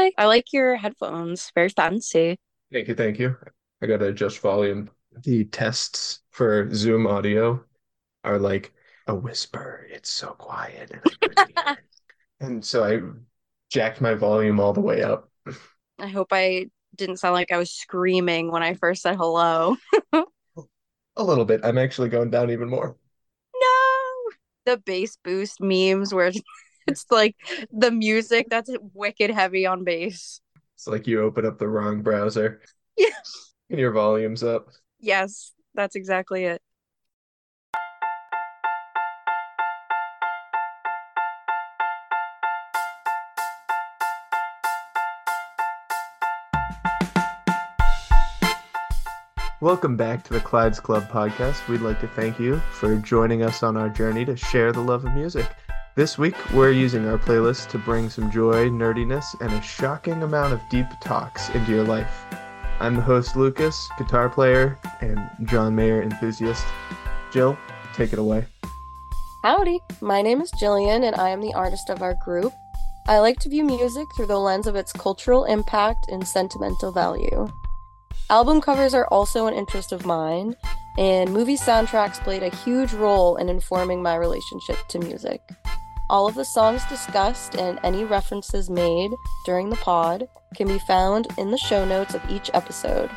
Hi, I like your headphones. Very fancy. Thank you, thank you. I gotta adjust volume. The tests for Zoom audio are like a whisper. It's so quiet. And, I couldn't hear it. And so I jacked my volume all the way up. I hope I didn't sound like I was screaming when I first said hello. A little bit. I'm actually going down even more. No! The bass boost memes where it's, like the music that's wicked heavy on bass. It's like you open up the wrong browser Yeah. and your volume's up. Yes, that's exactly it. Welcome back to the Clyde's Club podcast. We'd like to thank you for joining us on our journey to share the love of music. This week, we're using our playlist to bring some joy, nerdiness, and a shocking amount of deep talks into your life. I'm the host, Lucas, guitar player and John Mayer enthusiast. Jill, take it away. Howdy, my name is Jillian and I am the artist of our group. I like to view music through the lens of its cultural impact and sentimental value. Album covers are also an interest of mine, and movie soundtracks played a huge role in informing my relationship to music. All of the songs discussed and any references made during the pod can be found in the show notes of each episode,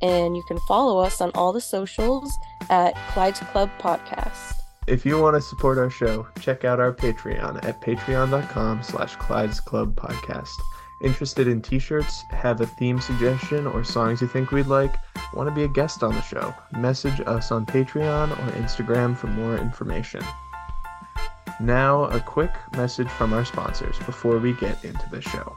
and you can follow us on all the socials at Clyde's Club Podcast. If you want to support our show, check out our Patreon at patreon.com slash Clyde's Club Podcast. Interested in t-shirts, have a theme suggestion, or songs you think we'd like, want to be a guest on the show, message us on Patreon or Instagram for more information. Now, a quick message from our sponsors before we get into the show.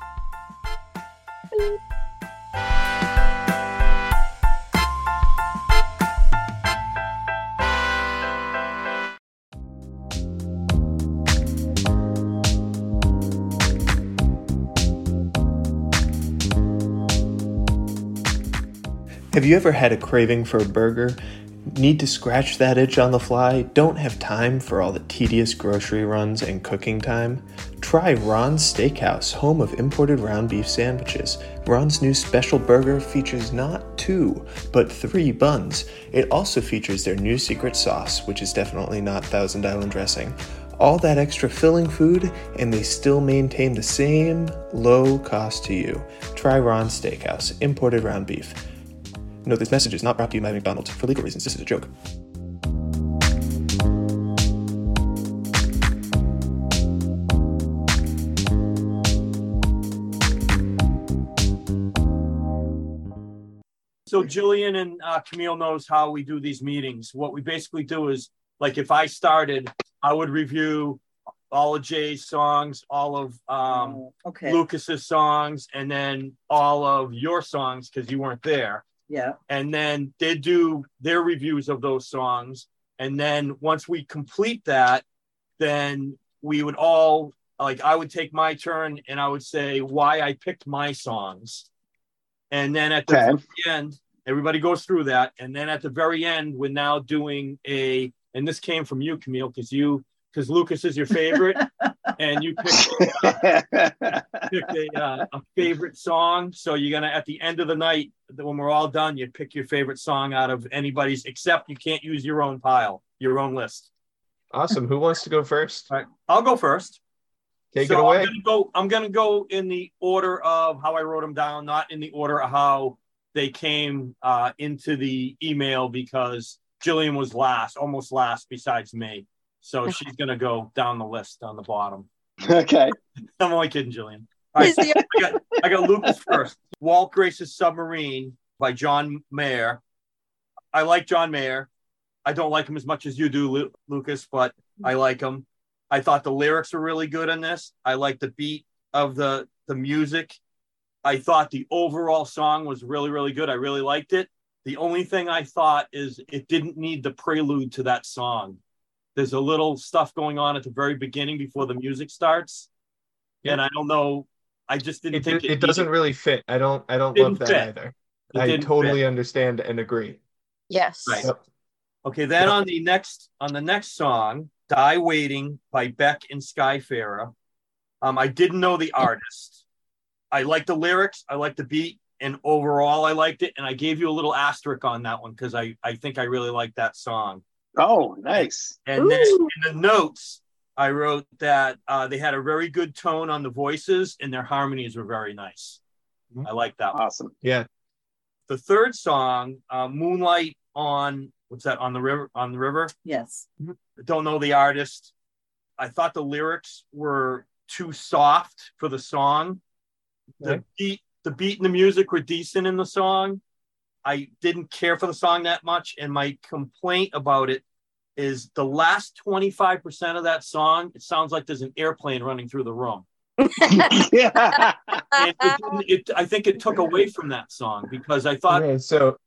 Have you ever had a craving for a burger? Need to scratch that itch on the fly? Don't have time for all the tedious grocery runs and cooking time? Try Ron's Steakhouse, home of imported round beef sandwiches. Ron's new special burger features not two, but three buns. It also features their new secret sauce, which is definitely not Thousand Island dressing. All that extra filling food, and they still maintain the same low cost to you. Try Ron's Steakhouse, imported round beef. Note this message is not brought to you by McDonald's. For legal reasons, this is a joke. So Jillian and uh, Camille knows how we do these meetings. What we basically do is, like, if I started, I would review all of Jay's songs, all of um, Oh, okay. Lucas's songs, and then all of your songs because you weren't there. Yeah. And then they do their reviews of those songs. And then once we complete that, then we would all like I would take my turn and I would say why I picked my songs. And then at the Okay. end, everybody goes through that. And then at the very end, we're now doing a and this came from you, Camille, because you because Lucas is your favorite, and you picked picked a, uh, a favorite song. So you're gonna at the end of the night, when we're all done, you pick your favorite song out of anybody's, except you can't use your own pile, your own list. Awesome. Who wants to go first? All right, I'll go first. Take So it away. I'm gonna go. I'm gonna go in the order of how I wrote them down, not in the order of how they came uh, into the email because Jillian was last, almost last, besides me. So she's gonna go down the list on the bottom. okay. I'm only kidding, Jillian. All right, I got I got Lucas first. Walt Grace's Submarine by John Mayer. I like John Mayer. I don't like him as much as you do, Lu- Lucas, but I like him. I thought the lyrics were really good in this. I like the beat of the the music. I thought the overall song was really really good. I really liked it. The only thing I thought is it didn't need the prelude to that song. There's a little stuff going on at the very beginning before the music starts. And I don't know. I just didn't It, think it, it doesn't really fit. I don't I don't love that fit. either. it I didn't totally fit. understand and agree. Yes. Right. Yep. Okay, then Yep. on the next on the next song, "Die Waiting" by Beck and Sky Ferreira. Um, I didn't know the artist. I like the lyrics, I like the beat, and overall I liked it. And I gave you a little asterisk on that one because I I think I really like that song. Oh, nice. And then in the notes, I wrote that uh, they had a very good tone on the voices and their harmonies were very nice. Mhm. I like that. one. Awesome. Yeah. The third song, uh, "Moonlight on what's that on the river on the river." Yes. Don't know the artist. I thought the lyrics were too soft for the song. The beat, the beat and the music were decent in the song. I didn't care for the song that much, and my complaint about it is the last 25% of that song, it sounds like there's an airplane running through the room. yeah. And it, it, I think it took away from that song because I thought, Okay, so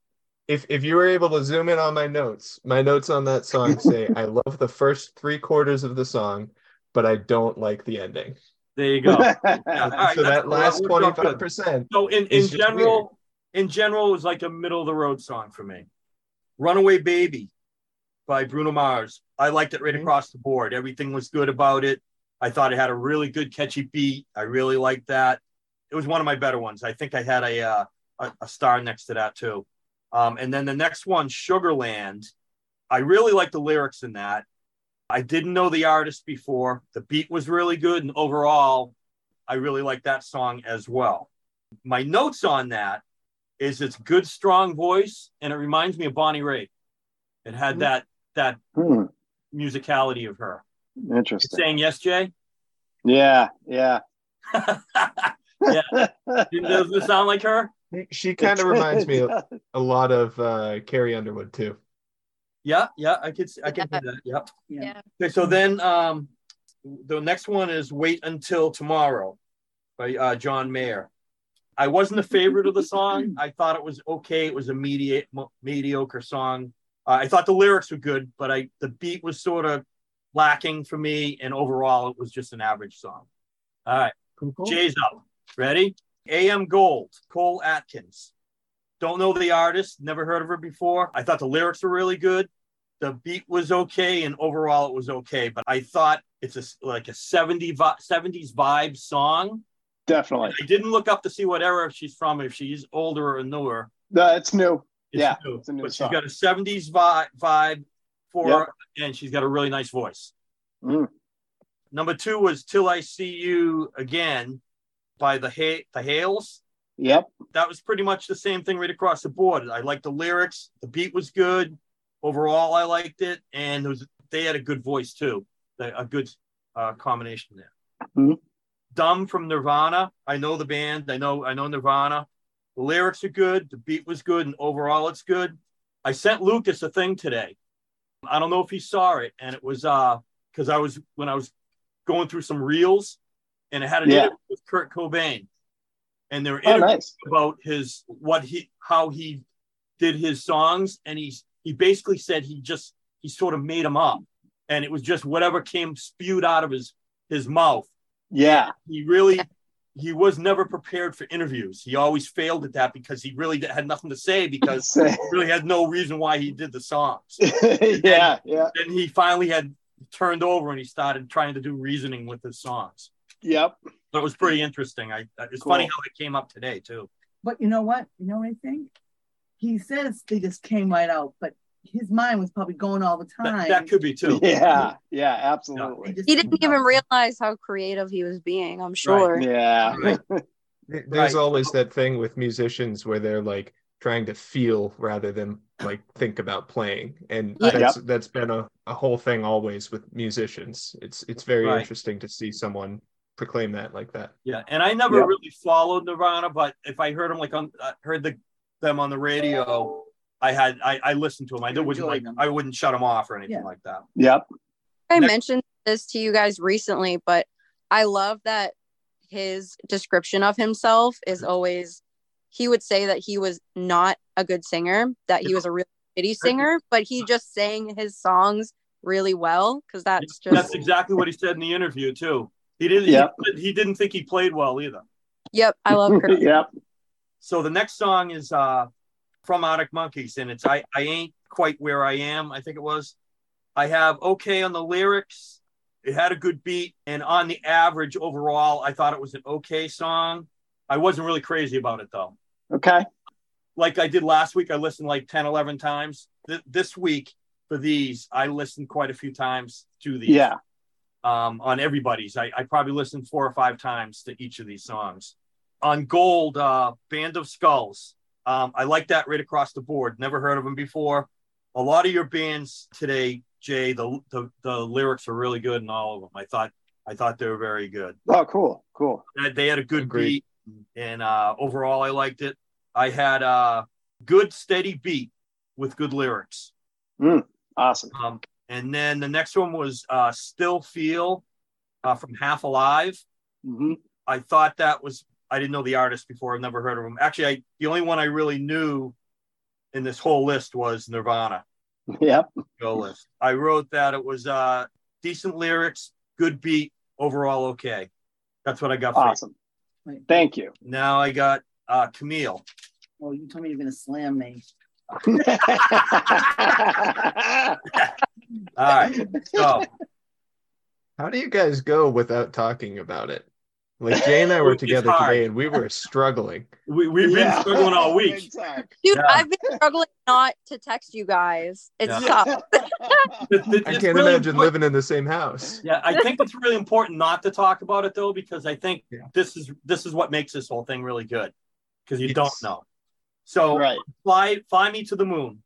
if if you were able to zoom in on my notes, my notes on that song say I love the first three quarters of the song, but I don't like the ending. there you go. Yeah, all right, so that's that last cool. That twenty worked out good. five percent. So in, in It's just general, in general, it was like a middle of the road song for me. Runaway Baby by Bruno Mars. I liked it right Mhm. across the board. Everything was good about it. I thought it had a really good catchy beat. I really liked that. It was one of my better ones. I think I had a uh, a, a star next to that too. Um, and then the next one, Sugarland. I really like the lyrics in that. I didn't know the artist before. The beat was really good, and overall, I really like that song as well. My notes on that is it's good, strong voice, and it reminds me of Bonnie Raitt. It had Mhm. that that Hmm, musicality of her. interesting. Saying yes, Jay. Yeah, yeah. yeah Doesn't it sound like her? She kind of reminds me a, a lot of uh, Carrie Underwood too. Yeah, yeah, I could, I can do that. Yep. Yeah. Okay, so then um, the next one is "Wait Until Tomorrow" by uh, John Mayer. I wasn't a favorite of the song. I thought it was okay. It was a medi- mo- mediocre song. Uh, I thought the lyrics were good, but I the beat was sort of lacking for me, and overall, it was just an average song. All right, Jay's up. Ready? A.M. Gold, Cole Atkins. Don't know the artist, never heard of her before. I thought the lyrics were really good. The beat was okay, and overall it was okay. But I thought it's a, like a 70 vi- 70s vibe song. Definitely. I didn't look up to see what era she's from, if she's older or newer. No, it's new. It's Yeah, new. it's a new but song. she's got a 70s vi- vibe for Yep. her, and she's got a really nice voice. Mm. Number two was Till I See You Again by the, ha- the Hales. Yep. that was pretty much the same thing right across the board. I liked the lyrics, the beat was good. Overall, I liked it, and it was they had a good voice too, a good uh, combination there. Mhm. Dumb from Nirvana. I know the band. I know I know Nirvana. The lyrics are good. The beat was good, and overall, it's good. I sent Lucas a thing today. I don't know if he saw it, and it was uh because I was when I was going through some reels, and it had an Yeah. interview with Kurt Cobain, and they were Oh, nice. about his what he how he did his songs and he's he basically said he just he sort of made them up and it was just whatever came spewed out of his his mouth Yeah. he really he was never prepared for interviews he always failed at that because he really had nothing to say because he really had no reason why he did the songs yeah. Yeah. then he finally had turned over and he started trying to do reasoning with his songs Yep. but it was pretty interesting i it's Cool. funny how it came up today too But you know what? You know what I think? He says they just came right out, but his mind was probably going all the time. that, that could be too Yeah. Yeah. Absolutely. just He didn't even realize how creative he was being, I'm sure. Yeah. Right. There's Right. always that thing with musicians where they're like trying to feel rather than like think about playing, and Yeah. that's that's been a, a whole thing always with musicians. It's it's very Right. interesting to see someone proclaim that like that. Yeah, and I never Yep. really followed Nirvana, but if I heard them like on uh, heard the them on the radio, I had I, I listened to him. I You wouldn't like them. I wouldn't shut him off or anything Yeah. like that. Yep. I Next- mentioned this to you guys recently, but I love that his description of himself is always he would say that he was not a good singer, that he was a real shitty singer, but he just sang his songs really well because that's just That's exactly what he said in the interview too. He didn't. Yep. He, he didn't think he played well either. yep, I love Kurt. yep. So the next song is uh from Arctic Monkeys, and it's I I ain't quite where I am. I think it was. I have okay on the lyrics. It had a good beat, and on the average overall, I thought it was an okay song. I wasn't really crazy about it though. Okay. Like I did last week, I listened like 10, 11 times. Th- this week for these, I listened quite a few times to these. Yeah. um, on everybody's. I, I probably listened four or five times to each of these songs. On Gold, uh, Band of Skulls. Um, I like that right across the board. Never heard of them before. A lot of your bands today, Jay, the, the the lyrics are really good in all of them. I thought I thought they were very good. Oh, cool. Cool. They- They had a good Agreed. beat, and uh, overall, I liked it. I had a good steady beat with good lyrics. Awesome. Um, and then the next one was uh, Still Feel uh, from Half Alive. hmm I thought that was, I didn't know the artist before. I've never heard of him. Actually, I, the only one I really knew in this whole list was Nirvana. Yep. Go list. I wrote that it was uh, decent lyrics, good beat, overall okay. That's what I got for you. Awesome. Thank you. Now I got uh, Camille. Oh, you told me you're gonna slam me. All right. So How do you guys go without talking about it? Like Jay and I were together hard. today, and we were struggling. we, we've been struggling all week. Dude, Yeah. I've been struggling not to text you guys. It's Yeah. tough. The- the- I it's can't really imagine important- living in the same house. Yeah, I think it's really important not to talk about it though, because I think Yeah. this is this is what makes this whole thing really good. Because you Yes. don't know. So right. fly fly me to the moon.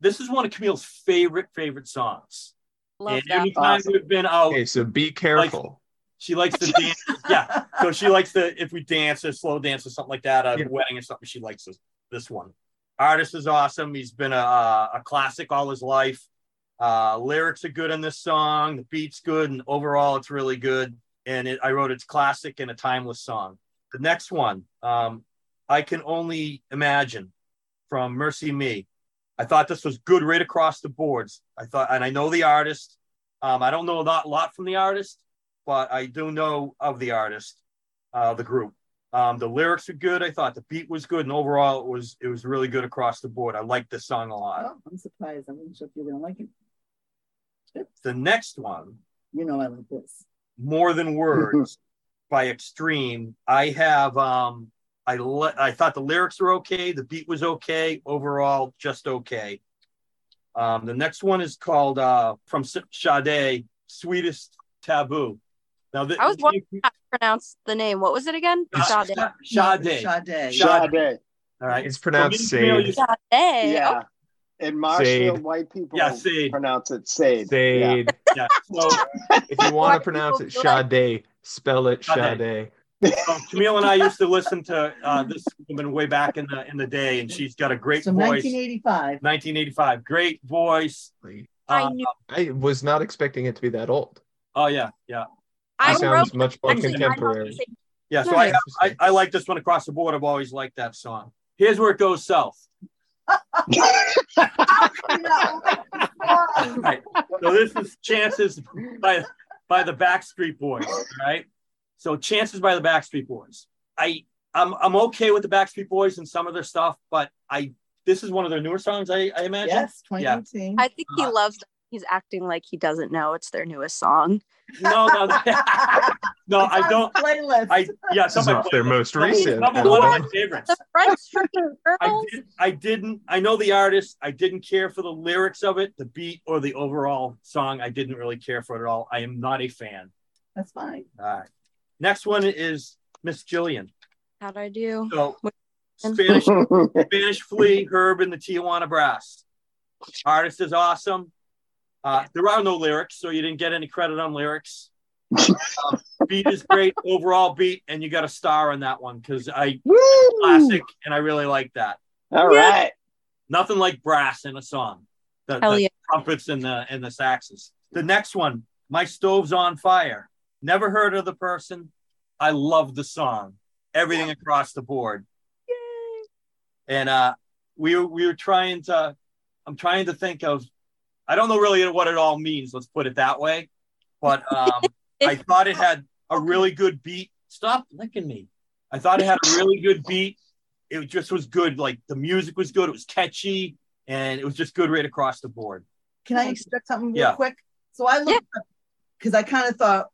This is one of Camille's favorite favorite songs. Love and that. anytime Awesome. we've been out, Okay, so be careful. She likes to dance. yeah. So she likes to if we dance or slow dance or something like that, at Yeah. a wedding or something, she likes this this one. Artist is awesome. He's been a, a classic all his life. Uh, lyrics are good in this song. The beat's good, and overall, it's really good. And it, I wrote it's classic and a timeless song. The next one, um, I can only imagine, from MercyMe. I thought this was good right across the boards. I thought, and I know the artist. Um, I don't know a lot, lot from the artist, but I do know of the artist, uh, the group. Um, the lyrics are good. I thought the beat was good, and overall, it was it was really good across the board. I liked this song a lot. Oh, I'm surprised. I wasn't sure if you're gonna like it. The next one, You know I like this. more than words by extreme i have um i le- i thought the lyrics were okay the beat was okay overall just okay um the next one is called uh from Sade sweetest taboo now th- I was wondering how to pronounce the name. What was it again? Uh, Sade. Sade. Sade. Sade. Sade. all right It's pronounced So me and Camille Sade. used- Sade. Yeah. In Marshfield, Sade. white people Yeah, Sade. pronounce it Sade. Sade. yeah so, If you want to pronounce it people feel spell it Sade. Sade. so camille and i used to listen to uh this woman way back in the in the day and she's got a great So voice 1985. 1985 great voice I Uh, knew. I was not expecting it to be that old. oh yeah yeah I It wrote sounds much more actually, contemporary. Yeah, so I, Nice. I I like this one across the board. I've always liked that song. Here's where it goes south. Right. So this is Chances by by the Backstreet Boys, right? So Chances by the Backstreet Boys. I I'm I'm okay with the Backstreet Boys and some of their stuff, but I this is one of their newer songs. I, I imagine. yes, 2018. I think he Uh, loves. He's acting like he doesn't know it's their newest song. No, no, no. It's I don't. Playlist. I yeah. This Some is of their most recent some of one of my favorites. The French Street I, did, I didn't. I know the artist. I didn't care for the lyrics of it, the beat, or the overall song. I didn't really care for it at all. I am not a fan. That's fine. All right. Next one is Miss Jillian. How'd I do? So Spanish Spanish Flea, Herb, and the Tijuana Brass. Artist is awesome. Uh, there are no lyrics, so you didn't get any credit on lyrics. Um, beat is great, overall beat, and you got a star on that one because I Woo! classic, and I really like that. All Yeah. right. Nothing like brass in a song. The, Hell the yeah. trumpets and the and the saxes. The next one, My Stove's on Fire. Never heard of the person. I love the song. Everything across the board. Yay. And uh we we were trying to I'm trying to think of I don't know really what it all means, let's put it that way. But um I thought it had a really good beat. Stop licking me. I thought it had a really good beat. It just was good. Like the music was good. It was catchy, and it was just good right across the board. Can I interject something real Yeah. quick? So I looked because I kind of thought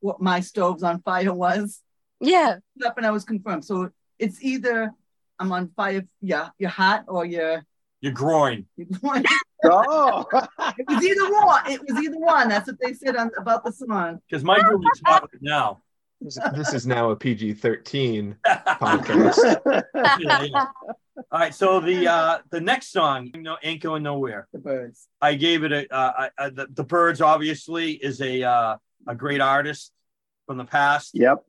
what my stove's on fire was. Yeah. up and I was confirmed. So it's either I'm on fire, yeah, you're hot, or you're Your groin. you're going. Oh, It was either one. It was either one. That's what they said on, about the song. Because my groin is hot right now. This, this is now a PG 13 podcast. Yeah, yeah. All right. So the uh the next song, you know, Ain't Going Nowhere. The Byrds. I gave it a uh, I, I, the, the Byrds obviously is a uh, a great artist from the past. yep.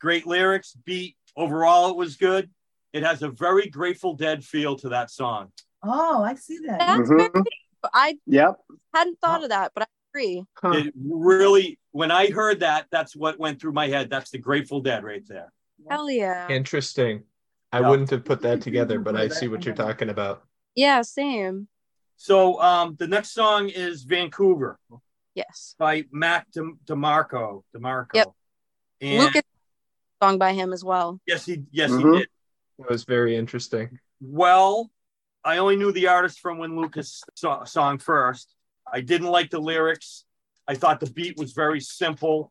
Great lyrics, beat. Overall, it was good. It has a very Grateful Dead feel to that song. Oh, I see that. That's Mhm. I Yep. hadn't thought of that, but I agree. Huh. It really, when I heard that, that's what went through my head. That's the Grateful Dead right there. Hell yeah. Interesting. I Yeah. wouldn't have put that together, but I see what you're talking about. Yeah, same. So um, the next song is Vancouver Yes. by Mac De- DeMarco. DeMarco. Yep. And Lucas song by him as well. yes, he yes Mhm. he did. That was very interesting. Well, I only knew the artist from when Lucas saw song first. I didn't like the lyrics. I thought the beat was very simple.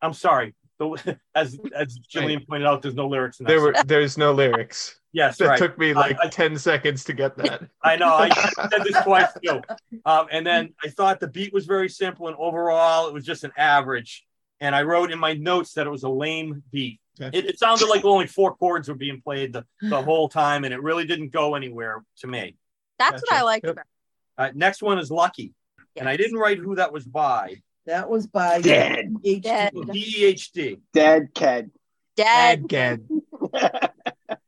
I'm sorry. The, as as Jillian pointed out, there's no lyrics in that. There were song. there's no lyrics. yes, That right. took me like I- I- 10 seconds to get that. I know. I said this twice too. Um, and then I thought the beat was very simple, and overall, it was just an average. And I wrote in my notes that it was a lame beat. Okay. It, it sounded like only four chords were being played the, the whole time, and it really didn't go anywhere to me. That's what I liked Yep. about Uh, next one is Lucky, and I didn't write who that was by. That was by Dead. HD. Dead. DEHD. Dead kid. Dead. Gad. All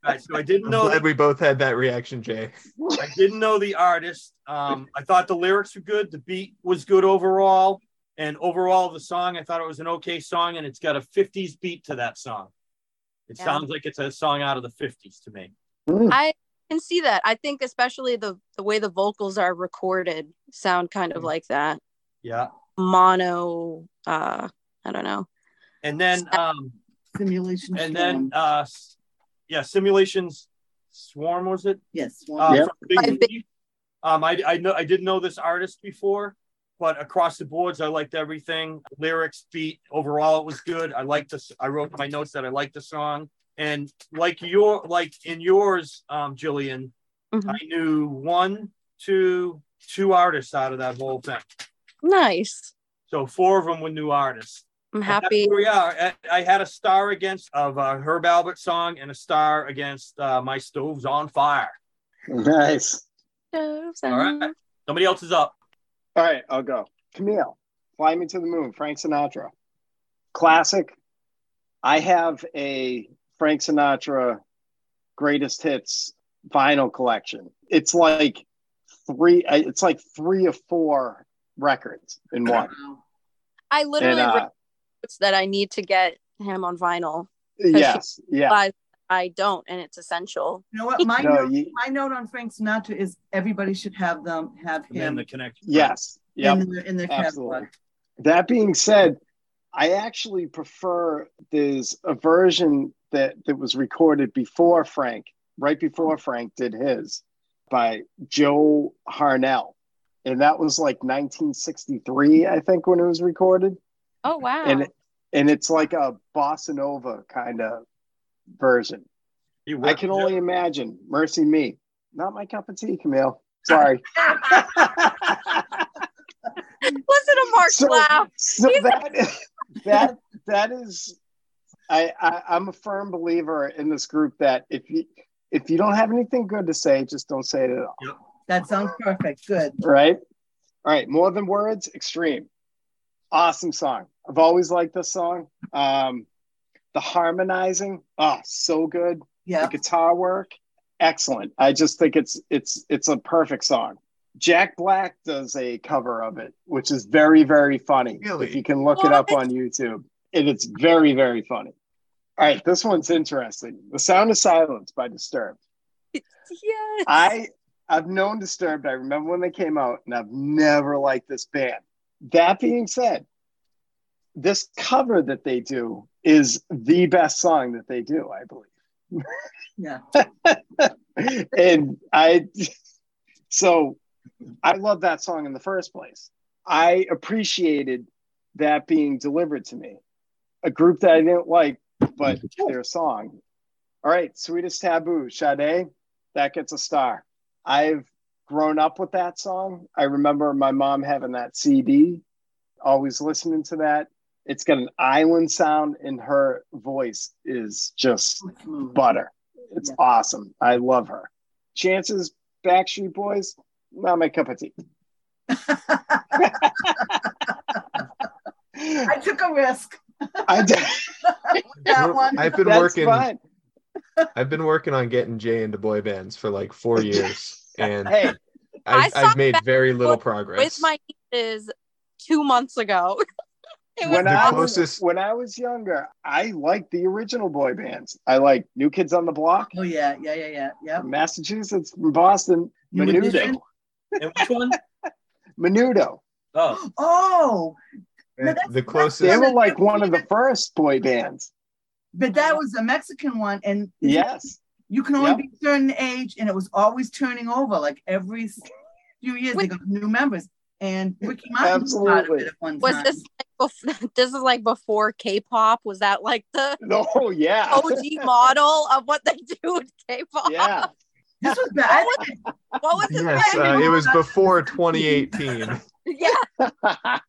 right, so I didn't I'm know that, we both had that reaction, Jay. I didn't know the artist. Um, I thought the lyrics were good. The beat was good overall. And overall, the song, I thought it was an okay song, and it's got a 50s beat to that song. It Yeah. sounds like it's a song out of the 50s to me. I can see that. I think especially the the way the vocals are recorded sound kind of Mm. like that Yeah. mono. Uh, I don't know. And then, um, Simulation. and then, uh, yeah, Simulations Swarm was it? yes. Uh, one. Yep. from Big By Um, I, I know I didn't know this artist before, but across the boards, I liked everything. Lyrics, beat, overall, it was good. I liked this. I wrote my notes that I liked the song, and like your, like in yours, um, Jillian, Mhm. I knew one, two, two artists out of that whole thing. Nice. So four of them were new artists. I'm happy. where we are. I- I had a star against of uh, Herb Alpert song and a star against uh, My Stove's on Fire. nice. Stove's on. All right. Somebody else is up. All right, I'll go. Camille, Fly Me to the Moon, Frank Sinatra. Classic. I have a Frank Sinatra greatest hits vinyl collection. It's like three uh, it's like three or four records in one. Wow. I And literally uh, wrote notes that I need to get him on vinyl. yes, yeah. But I don't, and it's essential. You know what? My No, note, you- my note on Frank Sinatra is everybody should have them have And him the connection. Yes. Yep. in their in their Absolutely. catalog. That being said, I actually prefer there's a version that that was recorded before Frank, right before Frank did his, by Joe Harnell, and that was like 1963, I think, when it was recorded, Oh wow. and and it's like a bossa nova kind of version. He I can there. only imagine. Mercy me, not my cup of tea, Camille. Sorry. Listen to Mark So- laugh. so that that that is I, I i'm a firm believer in this group that if you if you don't have anything good to say just don't say it at all That sounds perfect. Good. right all right more than words extreme awesome song i've always liked this song um the harmonizing oh so good. Yeah. the guitar work excellent. I just think it's it's it's a perfect song. Jack black does a cover of it which is very very funny. Really? if you can look it up on youtube and it's very very funny. All right this one's interesting. The sound of silence by disturbed. Yes. i i've known disturbed. I remember when they came out and i've never liked this band. That being said this cover that they do is the best song that they do i believe Yeah. and I so I love that song in the first place. I appreciated that being delivered to me. A group that I didn't like but their song. All right, Sweetest Taboo, Sade, that gets a star. I've grown up with that song. I remember my mom having that CD, always listening to that. It's got an island sound, and her voice is just mm-hmm. butter. It's Yeah. awesome. I love her. Chances, Backstreet Boys, not my cup of tea. I took a risk. i did that one i've been That's working. fine. I've been working on getting Jay into boy bands for like four years, and Hey, I I've, saw I've made very little progress. with my nieces two months ago. It was when I closest- was when I was younger, I liked the original boy bands. I like New Kids on the Block, Oh yeah, yeah, yeah, yeah, yeah. from Massachusetts, from Boston, New Menudo. And which one? Menudo. Oh, Oh, And that's- the They were like one of the first boy bands. but that was a Mexican one, and Yes. you can only Yep. be a certain age, and it was always turning over. Like every few years, they got new members, and Ricky Martin was part of it at one Was time. this like bef- this is like before K-pop? Was that like the Oh yeah. OG model of what they do with K-pop? yeah. This was bad. What was it? Yes, uh, it was before 2018. yeah.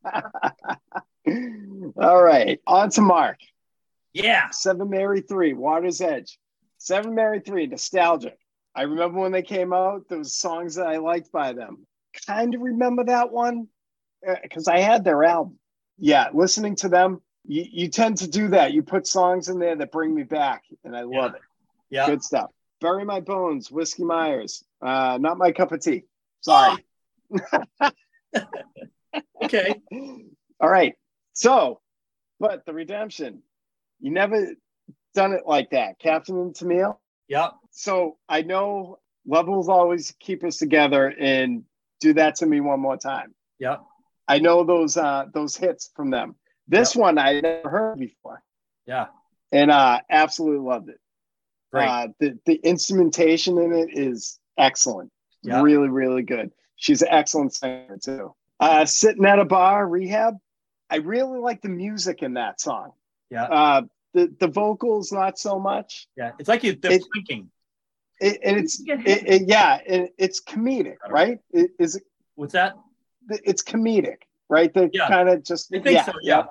All right. On to Mark. yeah. Seven Mary Three, Water's Edge. Seven Mary Three, nostalgic. I remember when they came out, there was songs that I liked by them. Kind of remember that one because I had their album. Yeah, listening to them, you, you tend to do that. You put songs in there that bring me back, and I love it. Yeah. Good stuff. Bury My Bones, Whiskey Myers. Uh, not my cup of tea. Sorry. Okay. All right. So, but the redemption, you never done it like that, Captain and Tennille. Yeah. So I know love will always keep us together and do that to me one more time. Yep. I know those uh those hits from them. This one I never heard before Yeah. and uh absolutely loved it. Great. Uh the, the instrumentation in it is excellent. Yeah. Really, really good. She's an excellent singer too. Uh sitting at a bar, rehab. I really like the music in that song. Yeah. Uh the, the vocals not so much. Yeah. It's like you, they're It- thinking. It, and it's it, it, yeah, it, it's comedic, right? Is it, What's that? It's comedic, right? They Yeah. kind of just yeah, so. Yeah.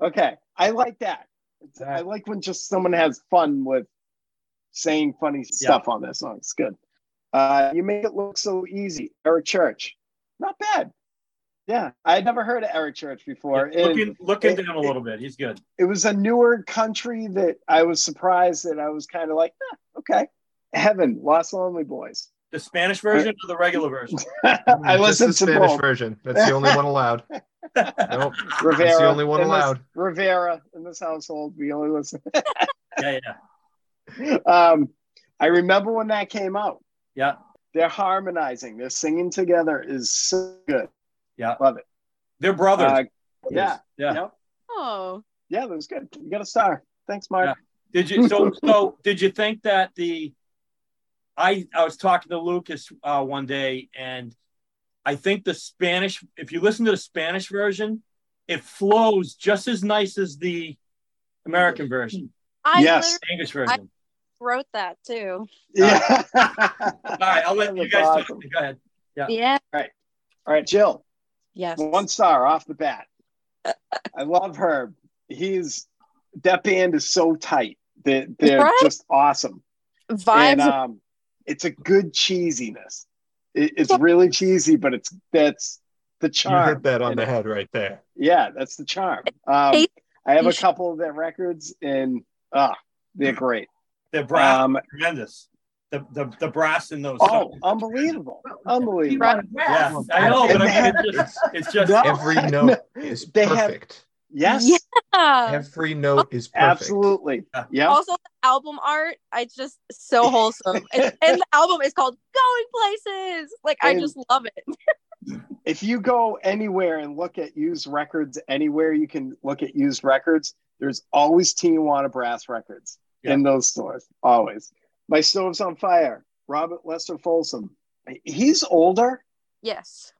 Okay, I like that. It's- I like when just someone has fun with saying funny stuff on this song. It's good. Uh, you make it look so easy. Eric Church, not bad. Yeah, I had never heard of Eric Church before. and looking looking it- down a little bit. He's good. it was a newer country that I was surprised that I was kind of like, "Ah, okay, Heaven, Los Lonely Boys. The Spanish version or the regular version? I Just the listened to the Spanish both. version. That's the only one allowed. Nope. Rivera, That's the only one in this- allowed. Rivera in this household, we only listen. yeah, yeah, um, I remember when that came out. yeah, They're harmonizing. They're singing together is so good. yeah. Love it. They're brothers. Uh, yeah, yeah. Yep. Oh. yeah, that was good. You got a star. Thanks, Mark. Did you so so did you think that the I I was talking to Lucas uh, one day and I think the Spanish if you listen to the Spanish version it flows just as nice as the American version I Yes. English version. wrote that too. Yeah. All right, I'll let you guys awesome. talk. Go ahead. Yeah. Yeah. All right, Jill. Yes. One star off the bat. I love her. He's that band is so tight. They're, they're Right? just awesome. Vibes. And um, it's a good cheesiness. It, it's really cheesy, but it's that's the charm. You charm. hit that on in the head right there. Yeah, that's the charm. Um, I have a couple of their records, and ah, they're great. The brass Um, tremendous. The, the the brass in those. oh, songs. unbelievable, unbelievable. want yeah. I know, but I they mean, it's just it's just No. Every note is They have- perfect. Yes, Yeah. Every note oh, is perfect. absolutely. Yeah. Yeah. Also, the album art, it's just so wholesome. and, and the album is called Going Places. Like, I just love it. if you go anywhere and look at used records, anywhere you can look at used records, there's always Tijuana Brass Records in those stores. Always. My Stove's on Fire, Robert Lester Folsom. He's older. Yes.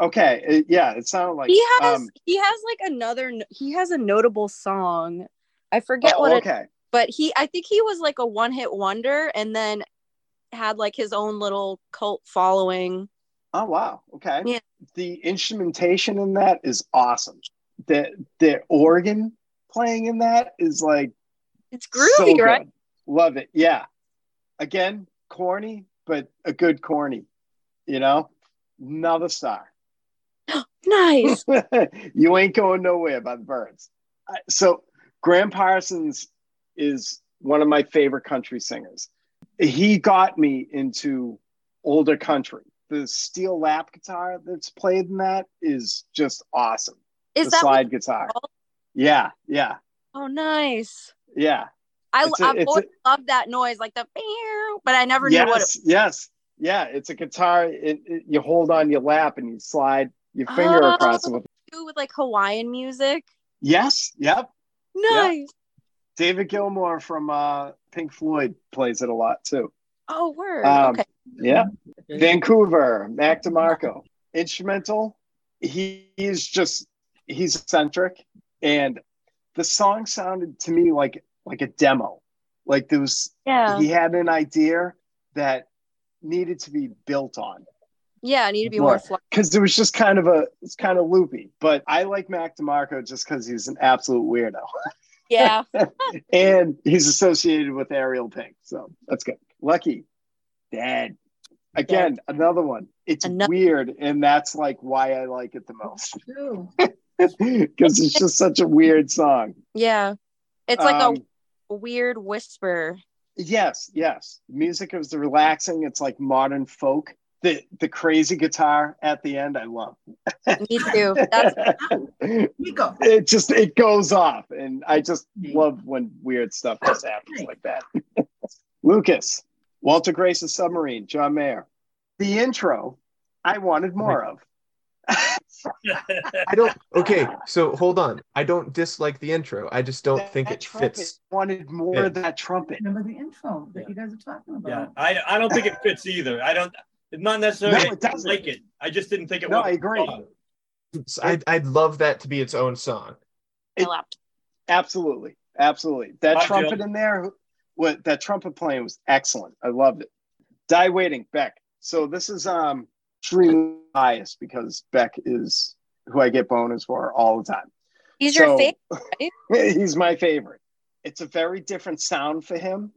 Okay. it- yeah, it sounded like He has um, he has like another he has a notable song. I forget oh, what it okay. but he I think he was like a one hit wonder and then had like his own little cult following. Oh wow. Okay. Yeah. The instrumentation in that is awesome. The the organ playing in that is like It's groovy, so right? Love it. Yeah. Again, corny, but a good corny. You know, another star. Nice. you ain't going nowhere by the Byrds. Uh, so Gram Parsons is one of my favorite country singers. He got me into older country. The steel lap guitar that's played in that is just awesome. Is the that slide guitar. Yeah, yeah, oh nice. yeah. I a- I've always a- loved that noise, like the but I never knew yes, what it yes, yeah. It's a guitar. It, it- you hold on your lap and you slide your finger Oh. across it. With, with like Hawaiian music. yes, yep. Nice. David Gilmour from uh, Pink Floyd plays it a lot too. Oh word. Um, okay. Yeah. Vancouver, Mac DeMarco. Instrumental. He is just he's eccentric. And the song sounded to me like like a demo. Like there was Yeah. he had an idea that needed to be built on. Yeah, I need to be more More. Because it was just kind of a it's kind of loopy. But I like Mac DeMarco just because he's an absolute weirdo. Yeah. and he's associated with Ariel Pink. So that's good. Lucky. Dead. Again, another one. It's Ano- weird, and that's like why I like it the most. Because it's just such a weird song. Yeah. It's like Um, a weird whisper. yes, yes. Music is relaxing. It's like modern folk. The the crazy guitar at the end, I love. Me too. That's Nico. it just it goes off, and I just love when weird stuff just happens like that. Lucas, Walter Grace's submarine, John Mayer. The intro, I wanted more of. I don't. Okay, so hold on. I don't dislike the intro. I just don't think That it trumpet, fits. Wanted more Yeah. of that trumpet. Remember the intro that you guys are talking about? Yeah, I, I don't think it fits either. I don't. It's not necessarily. No, I it didn't doesn't. like it. I just didn't think it. No, was I agree. I'd, I'd love that to be its own song. I It- Absolutely, absolutely. That Hi, trumpet Jill. in there, what that trumpet playing was excellent. I loved it. Die waiting, Beck. So this is um extremely biased because Beck is who I get bonus for all the time. He's your So- favorite. He's my favorite. It's a very different sound for him.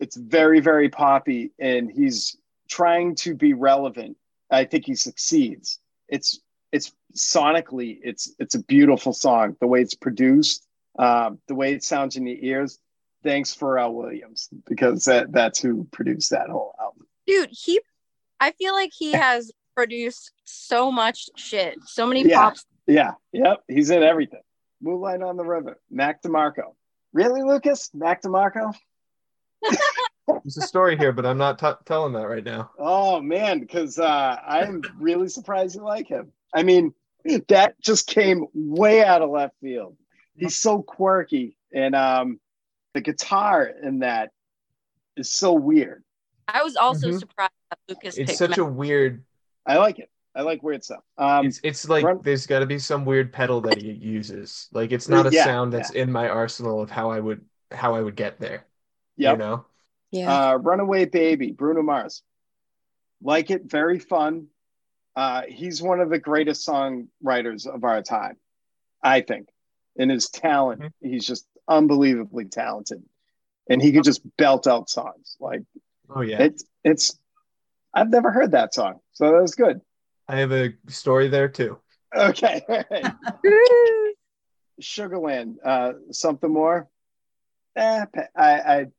It's very, very poppy, and he's trying to be relevant. I think he succeeds. It's it's sonically, it's it's a beautiful song. The way it's produced, um, the way it sounds in the ears. Thanks Pharrell Williams because that that's who produced that whole album. Dude, he I feel like he has produced so much shit. So many Yeah. pops. Yeah, yep, he's in everything. Moonlight on the River, Mac DeMarco. Really, Lucas? Mac DeMarco? There's a story here, but I'm not t- telling that right now. Oh man, because uh, I'm really surprised you like him. I mean, that just came way out of left field. He's so quirky, and um, the guitar in that is so weird. I was also Mhm. surprised that Lucas It's picked such a weird. I like it. I like weird stuff. Um, It's it's like run- there's got to be some weird pedal that he uses. Like it's not a Yeah, sound that's in my arsenal of how I would how I would get there. yep. You know. Yeah. Uh, Runaway Baby, Bruno Mars. Like it, very fun. Uh, he's one of the greatest songwriters of our time, I think. In his talent, Mhm. he's just unbelievably talented, and he could just belt out songs. Like Oh yeah. it's it's. I've never heard that song, so that was good. I have a story there too. Okay, all right. Sugarland, uh, something more. Eh, I, I, could-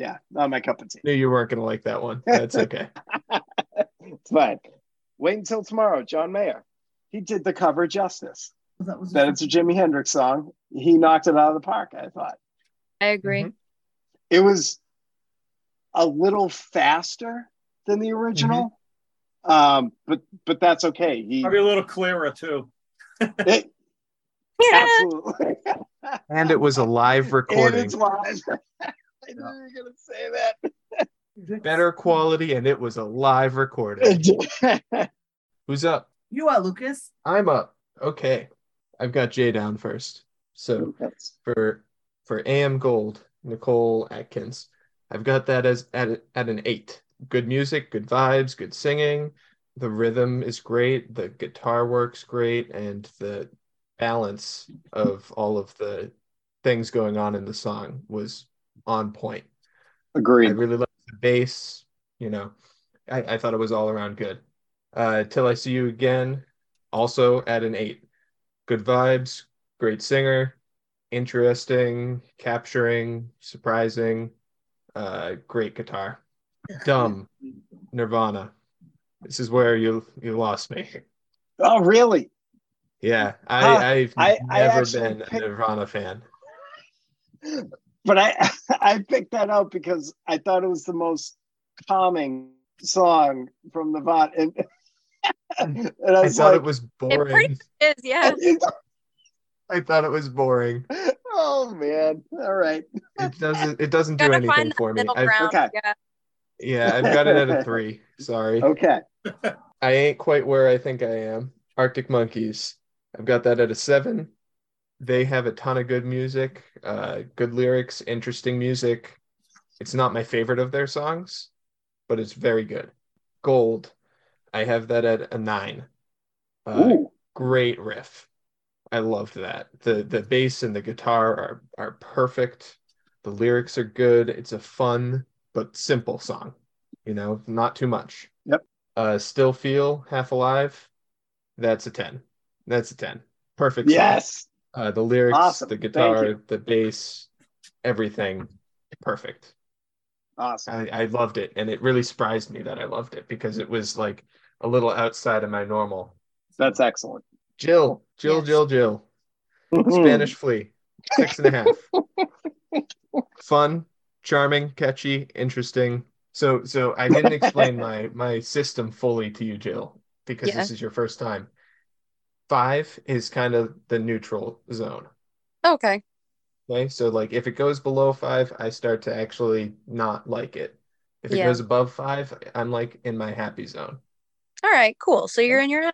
yeah, not my cup of tea. Knew you weren't gonna like that one. That's okay. it's fine. Wait until tomorrow. John Mayer. He did the cover justice. That was That it's a Jimi Hendrix song. He knocked it out of the park, I thought. I agree. Mhm. It was a little faster than the original. Um, but but that's okay. He Probably a little clearer too. it, Yeah. absolutely And it was a live and recording. it's live. I knew you were gonna say that. Better quality, and it was a live recording. Who's up? You are Lucas. I'm up. Okay. I've got Jay down first. So That's- for for AM Gold, Nicole Atkins. I've got that as at at an eight. Good music, good vibes, good singing. The rhythm is great. The guitar works great, and the balance of all of the things going on in the song was on point. I Agreed. really liked the bass. You know, I, I thought it was all around good. Uh, Till I See You Again, also at an eight. Good vibes, great singer, interesting, capturing, surprising, uh, great guitar. Dumb, Nirvana. This is where you you lost me. Oh, really? Yeah, I. I've I- I never actually been a Nirvana fan. But I I picked that out because I thought it was the most calming song from the Vaught, and, and I I thought like, it was It boring. pretty is, yeah. I thought it was boring. oh man! All right. It doesn't it doesn't do anything find for me. I've, ground. Okay. Yeah. yeah, I've got it at a three. Sorry. Okay. I ain't quite where I think I am. Arctic Monkeys. I've got that at a seven. They have a ton of good music, uh, good lyrics, interesting music. It's not my favorite of their songs, but it's very good. Gold. I have that at a nine. Uh, great riff. I loved that. The the bass and the guitar are are perfect. The lyrics are good. It's a fun but simple song. You know, not too much. Yep. Uh Still Feel Half Alive. That's a 10. That's a 10. Perfect song. Yes. Uh the lyrics, Awesome. the guitar, the bass, everything perfect. Awesome. I, I loved it and it really surprised me that I loved it because it was like a little outside of my normal. That's excellent. Jill, Jill, Yes. Jill, Jill. Spanish Flea, six and a half. Fun, charming, catchy, interesting. So, so I didn't explain my my system fully to you, Jill, because Yeah. this is your first time. Five is kind of the neutral zone. Okay. Okay, so like if it goes below five, I start to actually not like it. If it Yeah. goes above five, I'm like in my happy zone. All right. Cool. So you're in your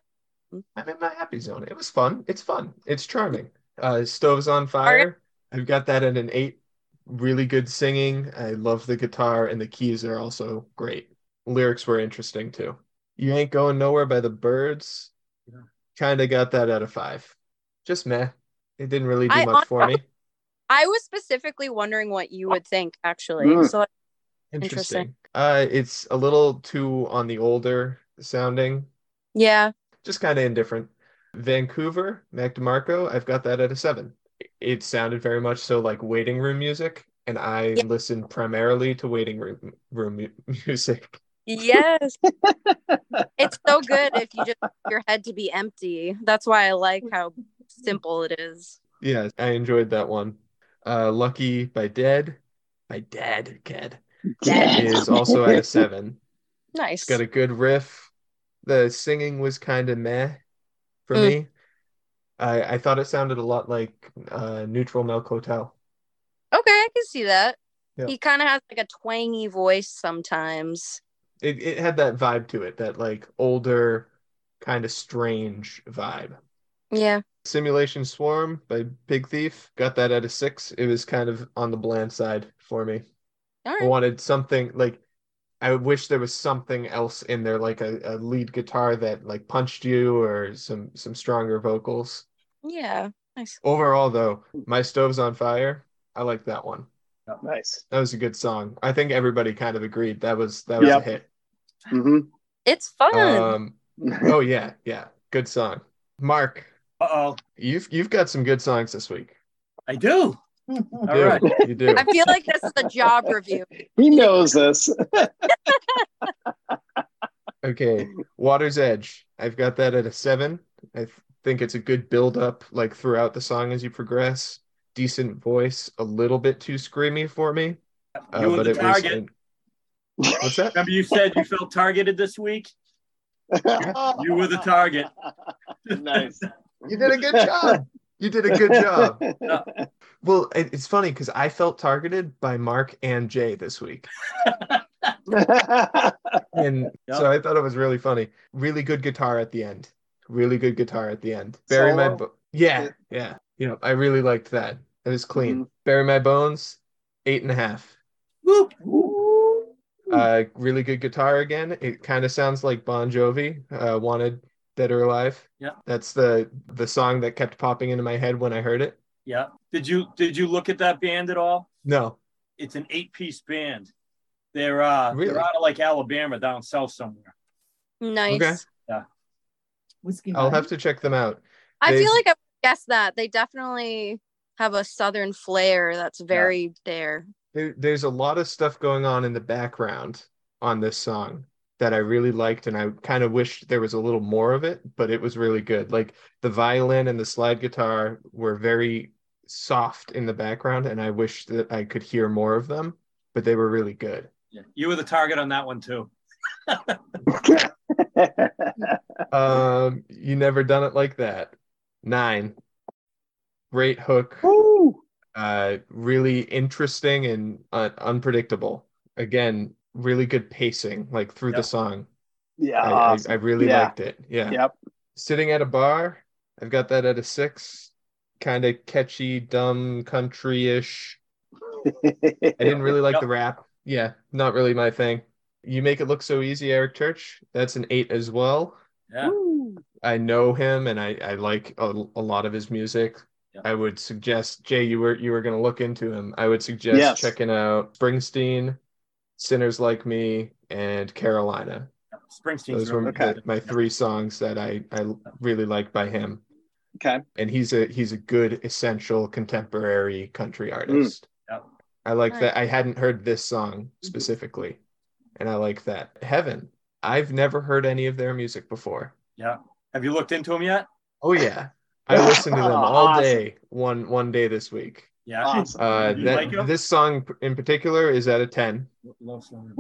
I'm in my happy zone. It was fun. It's fun. It's charming. Uh, Stoves on Fire. I've got that at an eight. Really good singing. I love the guitar and the keys are also great. Lyrics were interesting too. You Ain't Going Nowhere by the Byrds. Yeah. Kind of got that at a five. Just meh. It didn't really do I much for me. I was specifically wondering what you would think, actually. Mm. So Interesting. Uh, it's a little too on the older sounding. yeah. just kind of indifferent. Vancouver, Mac DeMarco, I've got that at a seven. It sounded very much so like waiting room music, and I Yeah. listen primarily to waiting room room music. Yes. it's so good if you just your head to be empty. That's why I like how simple it is. Yes, I enjoyed that one. Uh, Lucky by Dead, by Dead Ked Dead. is also at a seven. Nice. It's got a good riff. The singing was kind of meh for Mm. me. I I thought it sounded a lot like uh, Neutral Milk Hotel. Okay, I can see that. Yeah. He kind of has like a twangy voice sometimes. It, it had that vibe to it, that like older, kind of strange vibe. Yeah. Simulation Swarm by Big Thief got that at a six. It was kind of on the bland side for me. I wanted something like I wish there was something else in there, like a, a lead guitar that like punched you or some some stronger vocals. Yeah. Nice. Overall, though, My Stove's on Fire, I like that one. Nice. That was a good song. I think everybody kind of agreed that was that was Yep. a hit. hmm It's fun. Um, oh yeah, yeah, good song. Mark, Uh oh. you've you've got some good songs this week. I do. You All do. right. You do. I feel like this is a job review. he knows this. Okay, Water's Edge. I've got that at a seven. I th- think it's a good build up, like throughout the song as you progress. Decent voice, a little bit too screamy for me. Uh, You were but the it was. target. What's that? Remember you said you felt targeted this week? You were the target. nice. You did a good job. You did a good job. Well, it, it's funny because I felt targeted by Mark and Jay this week. And Yep. so I thought it was really funny. Really good guitar at the end. Really good guitar at the end. Bury my Solo? bo- yeah, yeah. You know, I really liked that. It was clean. Mhm. Bury my bones. eight and a half. Whoop. Uh, really good guitar again. It kind of sounds like Bon Jovi, uh, "Wanted Dead or Alive." Yeah. that's the the song that kept popping into my head when I heard it. Yeah. Did you did you look at that band at all? No, It's an eight piece band. They're uh Really? they're out of like Alabama down south somewhere. Nice. Okay. Yeah. Whiskey. I'll Nine. have to check them out. I They- feel like I guessed that. They definitely have a southern flair that's very there. There, there's a lot of stuff going on in the background on this song that I really liked, and I kind of wished there was a little more of it, but it was really good. Like the violin and the slide guitar were very soft in the background, and I wish that I could hear more of them, but they were really good. Yeah. You were the target on that one too. Um, you never done it like that. Nine. Great hook. Ooh. uh really interesting and uh, unpredictable again really good pacing like through Yep. the song Yeah. I, I. I really Yeah. liked it yeah Yep. sitting at a bar i've got that at a six kind of catchy dumb country-ish i didn't really like Yep. the rap yeah not really my thing you make it look so easy eric church that's an eight as well Yeah. I know him and I, I like a, a lot of his music. Yeah. I would suggest Jay, you were you were gonna look into him. I would suggest Yes. checking out Springsteen, Sinners Like Me, and Carolina. Springsteen's Those were Okay. the- my three songs that I, I really like by him. Okay. And he's a he's a good essential contemporary country mm. artist. Yep. I like Nice. that. I hadn't heard this song mm-hmm. specifically, and I like that. Heaven. I've never heard any of their music before. Yeah. Have you looked into them yet? Oh yeah. I listened to them all Awesome. day one one day this week. Yeah. Awesome. Uh that like 'em? this song in particular is at a 10. Love song.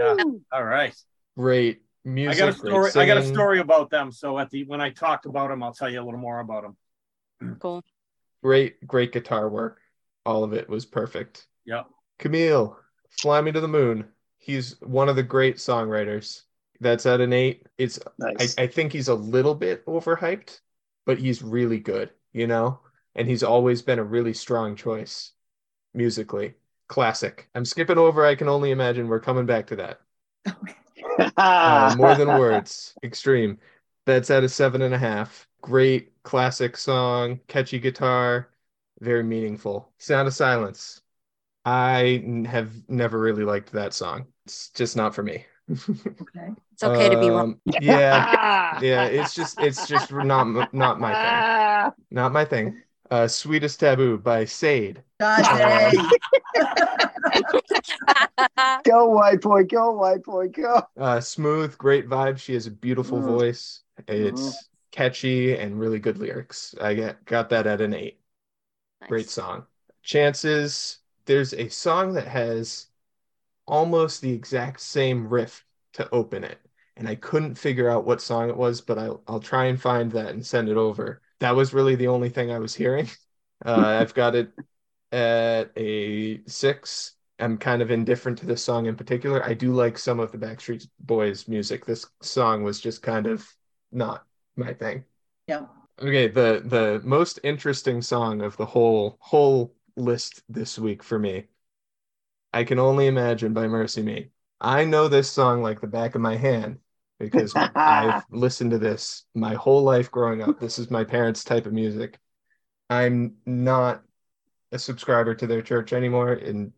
Yeah. All right. Great music. I got a story. I got a story about them. So at the when I talk about them, I'll tell you a little more about them. Cool. Great great guitar work. All of it was perfect. Yeah. Camille, Fly Me to the Moon. He's one of the great songwriters. That's at an 8. It's I, I think he's a little bit overhyped, but he's really good, you know? And he's always been a really strong choice musically. Classic. I'm skipping over I Can Only Imagine. We're coming back to that. Uh, more than words. Extreme. That's at a seven and a half. Great classic song, catchy guitar, very meaningful. Sound of Silence. I n- have never really liked that song. It's just not for me. Okay. It's okay to be wrong. Um, Yeah, yeah. It's just, it's just not, not my thing. Not my thing. Uh, Sweetest Taboo by Sade. God dang. Go white boy, go white boy, go. Uh, smooth, great vibe. She has a beautiful Mhm. voice. It's Mhm. catchy and really good lyrics. I get, got that at an eight. Great song. Chances, there's a song that has almost the exact same riff to open it. And I couldn't figure out what song it was, but I'll, I'll try and find that and send it over. That was really the only thing I was hearing. Uh, I've got it at a six. I'm kind of indifferent to this song in particular. I do like some of the Backstreet Boys music. This song was just kind of not my thing. Yeah. Okay, the the most interesting song of the whole whole list this week for me. I can only imagine by MercyMe. I know this song like the back of my hand because I've listened to this my whole life growing up. This is my parents' type of music. I'm not a subscriber to their church anymore and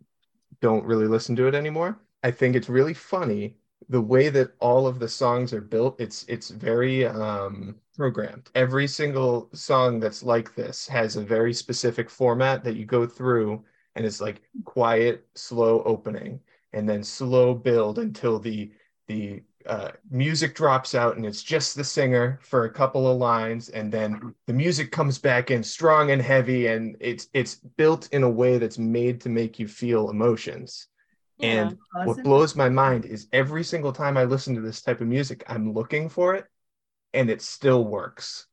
don't really listen to it anymore. I think it's really funny the way that all of the songs are built. It's it's very um programmed. Every single song that's like this has a very specific format that you go through and it's like quiet, slow opening and then slow build until the the uh, music drops out and it's just the singer for a couple of lines and then the music comes back in strong and heavy and it's it's built in a way that's made to make you feel emotions and what blows my mind is every single time I listen to this type of music I'm looking for it and it still works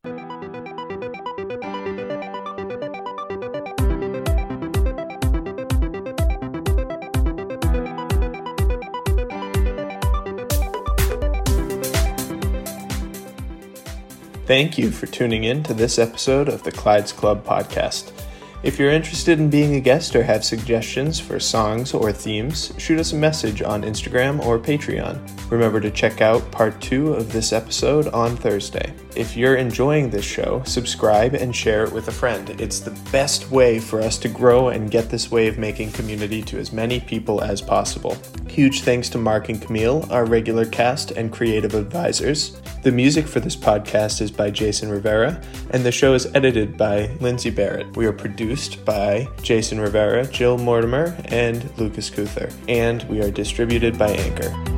Thank you for tuning in to this episode of the Clyde's Club podcast. If you're interested in being a guest or have suggestions for songs or themes, shoot us a message on Instagram or Patreon. Remember to check out part two of this episode on Thursday. If you're enjoying this show, subscribe and share it with a friend. It's the best way for us to grow and get this way of making community to as many people as possible. Huge thanks to Mark and Camille, our regular cast and creative advisors. The music for this podcast is by Jason Rivera, and the show is edited by Lindsay Barrett. We are produced by Jason Rivera, Jill Mortimer, and Lucas Kuther, and we are distributed by Anchor.